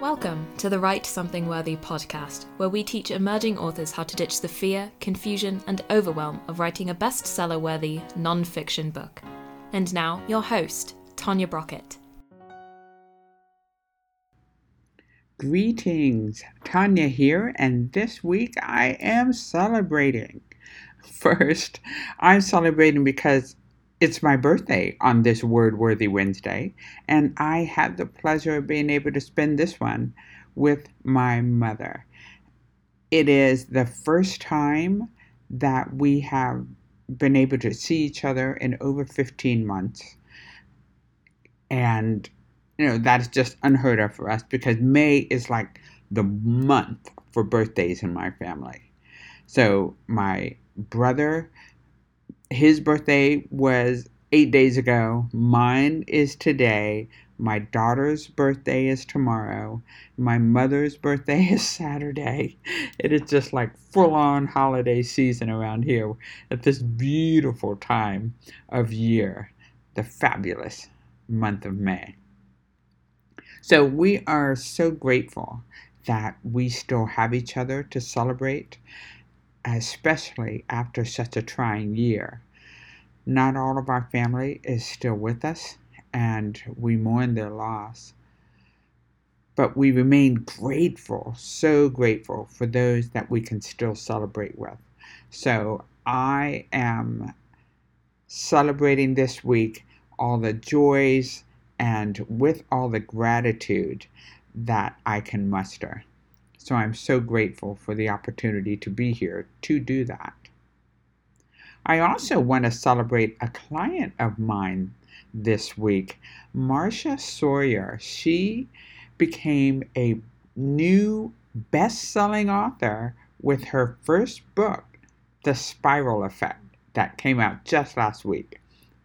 Welcome to the Write Something Worthy podcast, where we teach emerging authors how to ditch the fear, confusion, and overwhelm of writing a bestseller worthy non fiction book. And now, your host, Tanya Brockett. Greetings, Tanya here, and this week I am celebrating. First, I'm celebrating because it's my birthday on this Word Worthy Wednesday, and I had the pleasure of being able to spend this one with my mother. It is the first time that we have been able to see each other in over 15 months. And, you know, that's just unheard of for us because May is like the month for birthdays in my family. So my brother his birthday was eight days ago. Mine is today. My daughter's birthday is tomorrow. My mother's birthday is Saturday. It is just like full on holiday season around here at this beautiful time of year, the fabulous month of May. So we are so grateful that we still have each other to celebrate especially after such a trying year. Not all of our family is still with us, and we mourn their loss. But we remain grateful, so grateful for those that we can still celebrate with. So I am celebrating this week all the joys and with all the gratitude that I can muster. So I'm so grateful for the opportunity to be here to do that. I also want to celebrate a client of mine this week, Marcia Sawyer. She became a new best selling author with her first book, The Spiral Effect, that came out just last week.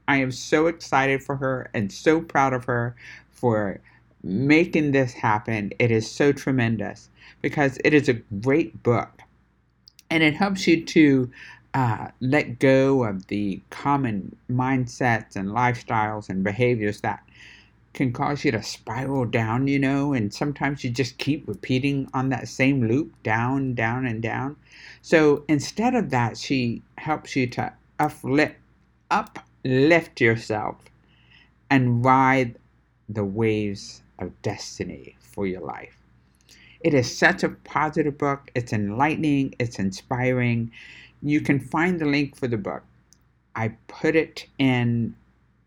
I am so excited for her and so proud of her for making this happen. It is so tremendous because it is a great book and it helps you to uh, let go of the common mindsets and lifestyles and behaviors that can cause you to spiral down, you know, and sometimes you just keep repeating on that same loop down, down, and down. So instead of that, she helps you to uplift, uplift yourself and ride the waves of destiny for your life. It is such a positive book. It's enlightening, it's inspiring. You can find the link for the book. I put it in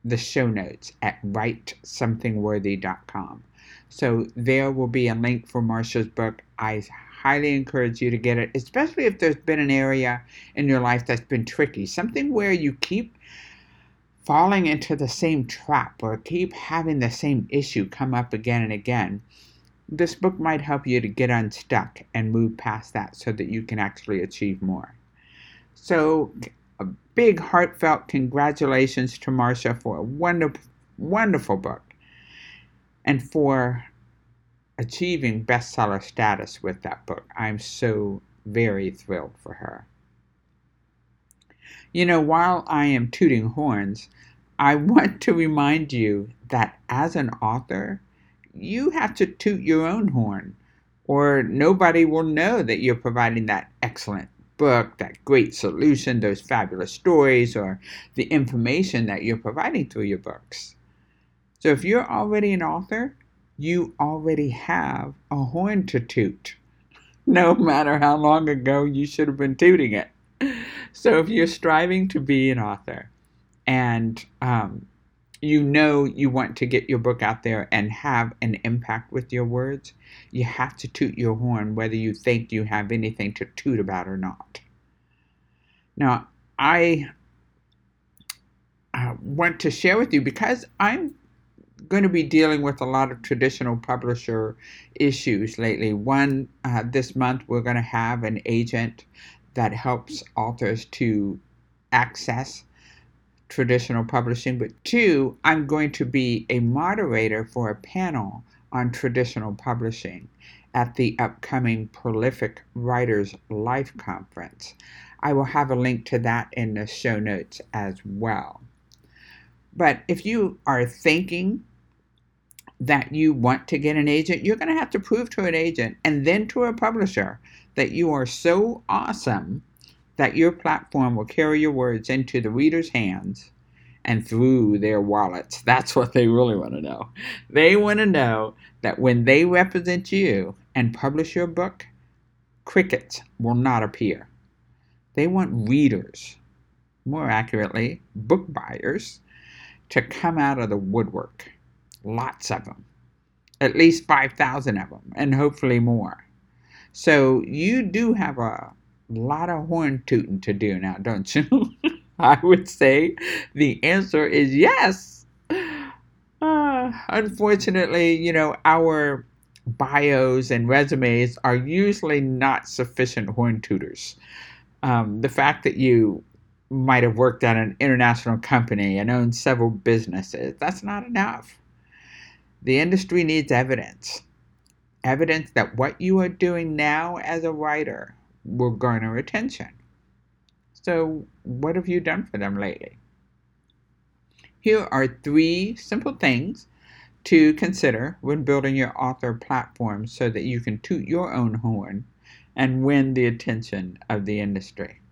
the show notes at writesomethingworthy.com. So there will be a link for Marcia's book. I highly encourage you to get it, especially if there's been an area in your life that's been tricky, something where you keep falling into the same trap or keep having the same issue come up again and again this book might help you to get unstuck and move past that so that you can actually achieve more. So, a big heartfelt congratulations to Marcia for a wonderful, wonderful book and for achieving bestseller status with that book. I'm so very thrilled for her. You know, while I am tooting horns, I want to remind you that as an author, you have to toot your own horn, or nobody will know that you're providing that excellent book, that great solution, those fabulous stories, or the information that you're providing through your books. So if you're already an author, you already have a horn to toot, no matter how long ago you should have been tooting it. So if you're striving to be an author and um, you know you want to get your book out there and have an impact with your words, you have to toot your horn whether you think you have anything to toot about or not. Now, I uh, want to share with you because I'm going to be dealing with a lot of traditional publisher issues lately. One, uh, this month, we're going to have an agent that helps authors to access traditional publishing, but two, I'm going to be a moderator for a panel on traditional publishing at the upcoming Prolific Writers Life Conference. I will have a link to that in the show notes as well. But if you are thinking that you want to get an agent, you're going to have to prove to an agent and then to a publisher that you are so awesome that your platform will carry your words into the reader's hands and through their wallets. That's what they really want to know. They want to know that when they represent you and publish your book, crickets will not appear. They want readers, more accurately, book buyers, to come out of the woodwork. Lots of them. At least 5,000 of them, and hopefully more. So you do have a lot of horn tooting to do now, don't you? I would say the answer is yes. Uh, unfortunately, you know, our bios and resumes are usually not sufficient horn tutors. Um, the fact that you might have worked at an international company and owned several businesses, that's not enough. The industry needs evidence. Evidence that what you are doing now as a writer will garner attention. So, what have you done for them lately? Here are three simple things to consider when building your author platform so that you can toot your own horn and win the attention of the industry.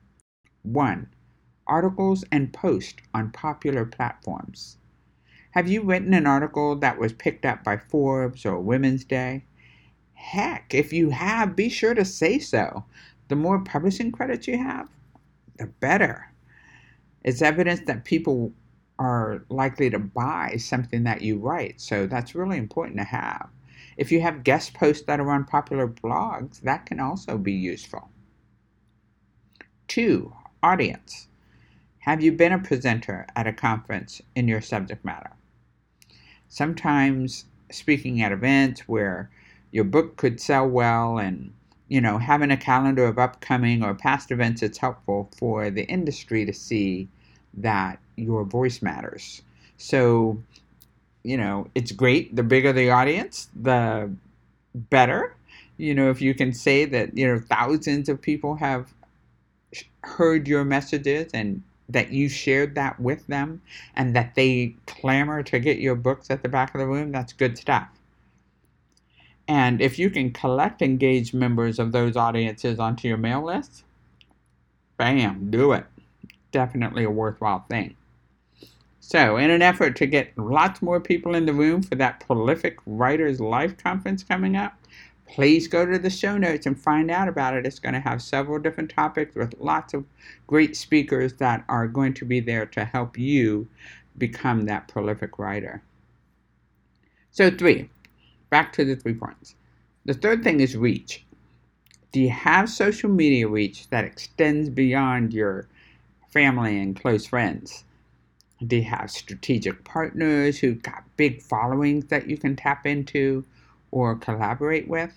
1. Articles and posts on popular platforms. Have you written an article that was picked up by Forbes or Women's Day? Heck, if you have, be sure to say so. The more publishing credits you have, the better. It's evidence that people are likely to buy something that you write. So that's really important to have. If you have guest posts that are on popular blogs, that can also be useful. Two, audience. Have you been a presenter at a conference in your subject matter? Sometimes speaking at events where your book could sell well and you know, having a calendar of upcoming or past events, it's helpful for the industry to see that your voice matters. So, you know, it's great. The bigger the audience, the better. You know, if you can say that, you know, thousands of people have heard your messages and that you shared that with them and that they clamor to get your books at the back of the room, that's good stuff. And if you can collect engaged members of those audiences onto your mail list, bam, do it. Definitely a worthwhile thing. So, in an effort to get lots more people in the room for that prolific Writers Life conference coming up, please go to the show notes and find out about it. It's going to have several different topics with lots of great speakers that are going to be there to help you become that prolific writer. So, three, back to the three points. The third thing is reach. Do you have social media reach that extends beyond your family and close friends? Do you have strategic partners who've got big followings that you can tap into or collaborate with?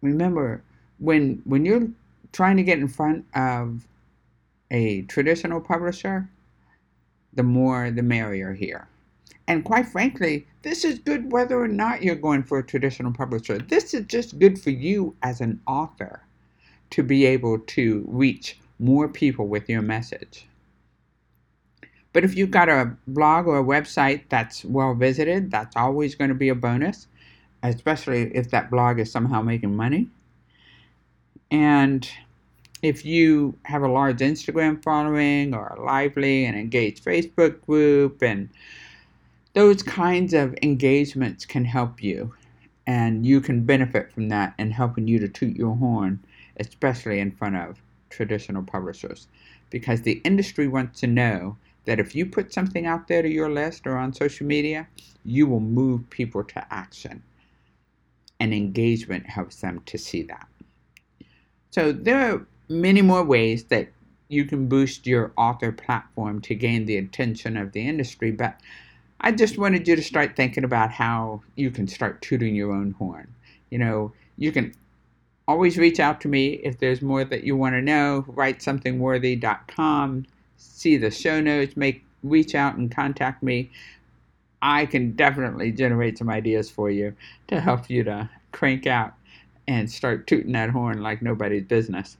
Remember, when when you're trying to get in front of a traditional publisher, the more the merrier here. And quite frankly, this is good whether or not you're going for a traditional publisher. This is just good for you as an author to be able to reach more people with your message. But if you've got a blog or a website that's well visited, that's always going to be a bonus, especially if that blog is somehow making money. And if you have a large Instagram following or a lively and engaged Facebook group and those kinds of engagements can help you and you can benefit from that and helping you to toot your horn especially in front of traditional publishers because the industry wants to know that if you put something out there to your list or on social media you will move people to action and engagement helps them to see that so there are many more ways that you can boost your author platform to gain the attention of the industry but I just wanted you to start thinking about how you can start tooting your own horn. You know, you can always reach out to me if there's more that you want to know. WriteSomethingWorthy.com. See the show notes. Make reach out and contact me. I can definitely generate some ideas for you to help you to crank out and start tooting that horn like nobody's business.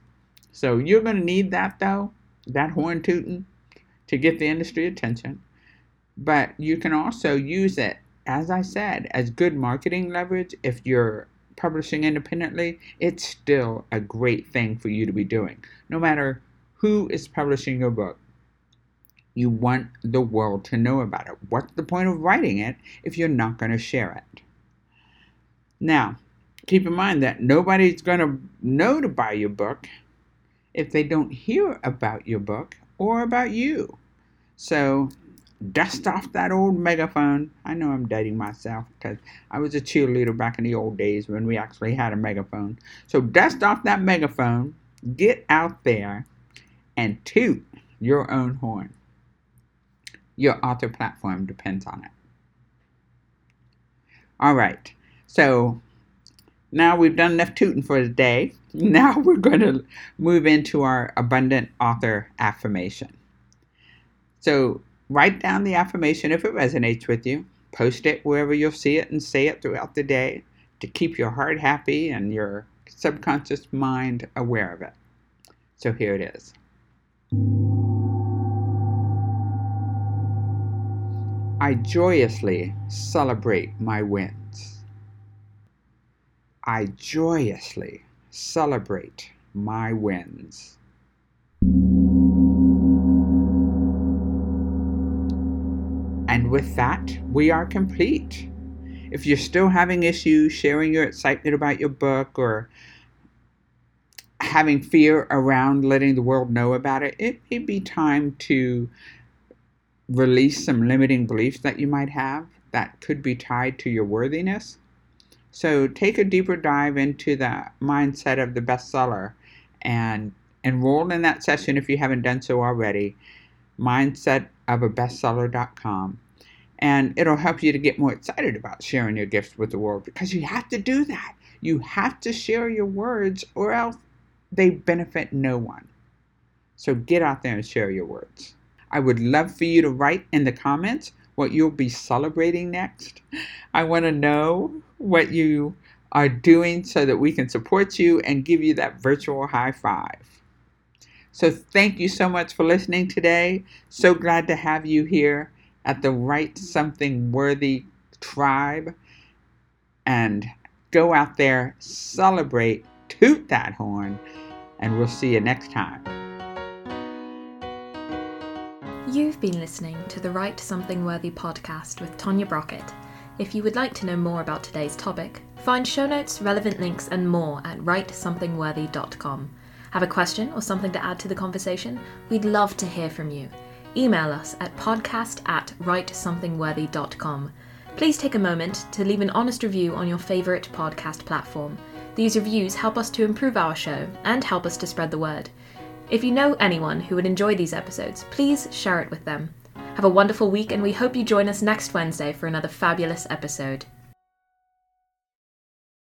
So you're going to need that though, that horn tooting, to get the industry attention but you can also use it as I said, as good marketing leverage, if you're publishing independently, it's still a great thing for you to be doing. No matter who is publishing your book, you want the world to know about it. What's the point of writing it if you're not going to share it? Now, keep in mind that nobody's going to know to buy your book if they don't hear about your book or about you. So, dust off that old megaphone. I know I'm dating myself because I was a cheerleader back in the old days when we actually had a megaphone. So, dust off that megaphone, get out there, and toot your own horn your author platform depends on it. All right, so now we've done enough tooting for the day. Now we're going to move into our abundant author affirmation. So write down the affirmation if it resonates with you. Post it wherever you'll see it and say it throughout the day to keep your heart happy and your subconscious mind aware of it. So here it is. I joyously celebrate my wins. I joyously celebrate my wins. And with that, we are complete. If you're still having issues sharing your excitement about your book or having fear around letting the world know about it, it may be time to release some limiting beliefs that you might have that could be tied to your worthiness. So take a deeper dive into the mindset of the bestseller and enroll in that session if you haven't done so already. Mindsetofabestseller.com. And it'll help you to get more excited about sharing your gifts with the world because you have to do that. You have to share your words or else they benefit no one. So get out there and share your words. I would love for you to write in the comments what you'll be celebrating next. I want to know what you are doing so that we can support you and give you that virtual high five. So, thank you so much for listening today. So glad to have you here at the Write Something Worthy tribe. And go out there, celebrate, toot that horn, and we'll see you next time. You've been listening to the Write Something Worthy podcast with Tanya Brockett. If you would like to know more about today's topic, find show notes, relevant links, and more at writesomethingworthy.com. Have a question or something to add to the conversation? We'd love to hear from you. Email us at podcast at writesomethingworthy.com. Please take a moment to leave an honest review on your favourite podcast platform. These reviews help us to improve our show and help us to spread the word. If you know anyone who would enjoy these episodes, please share it with them. Have a wonderful week, and we hope you join us next Wednesday for another fabulous episode.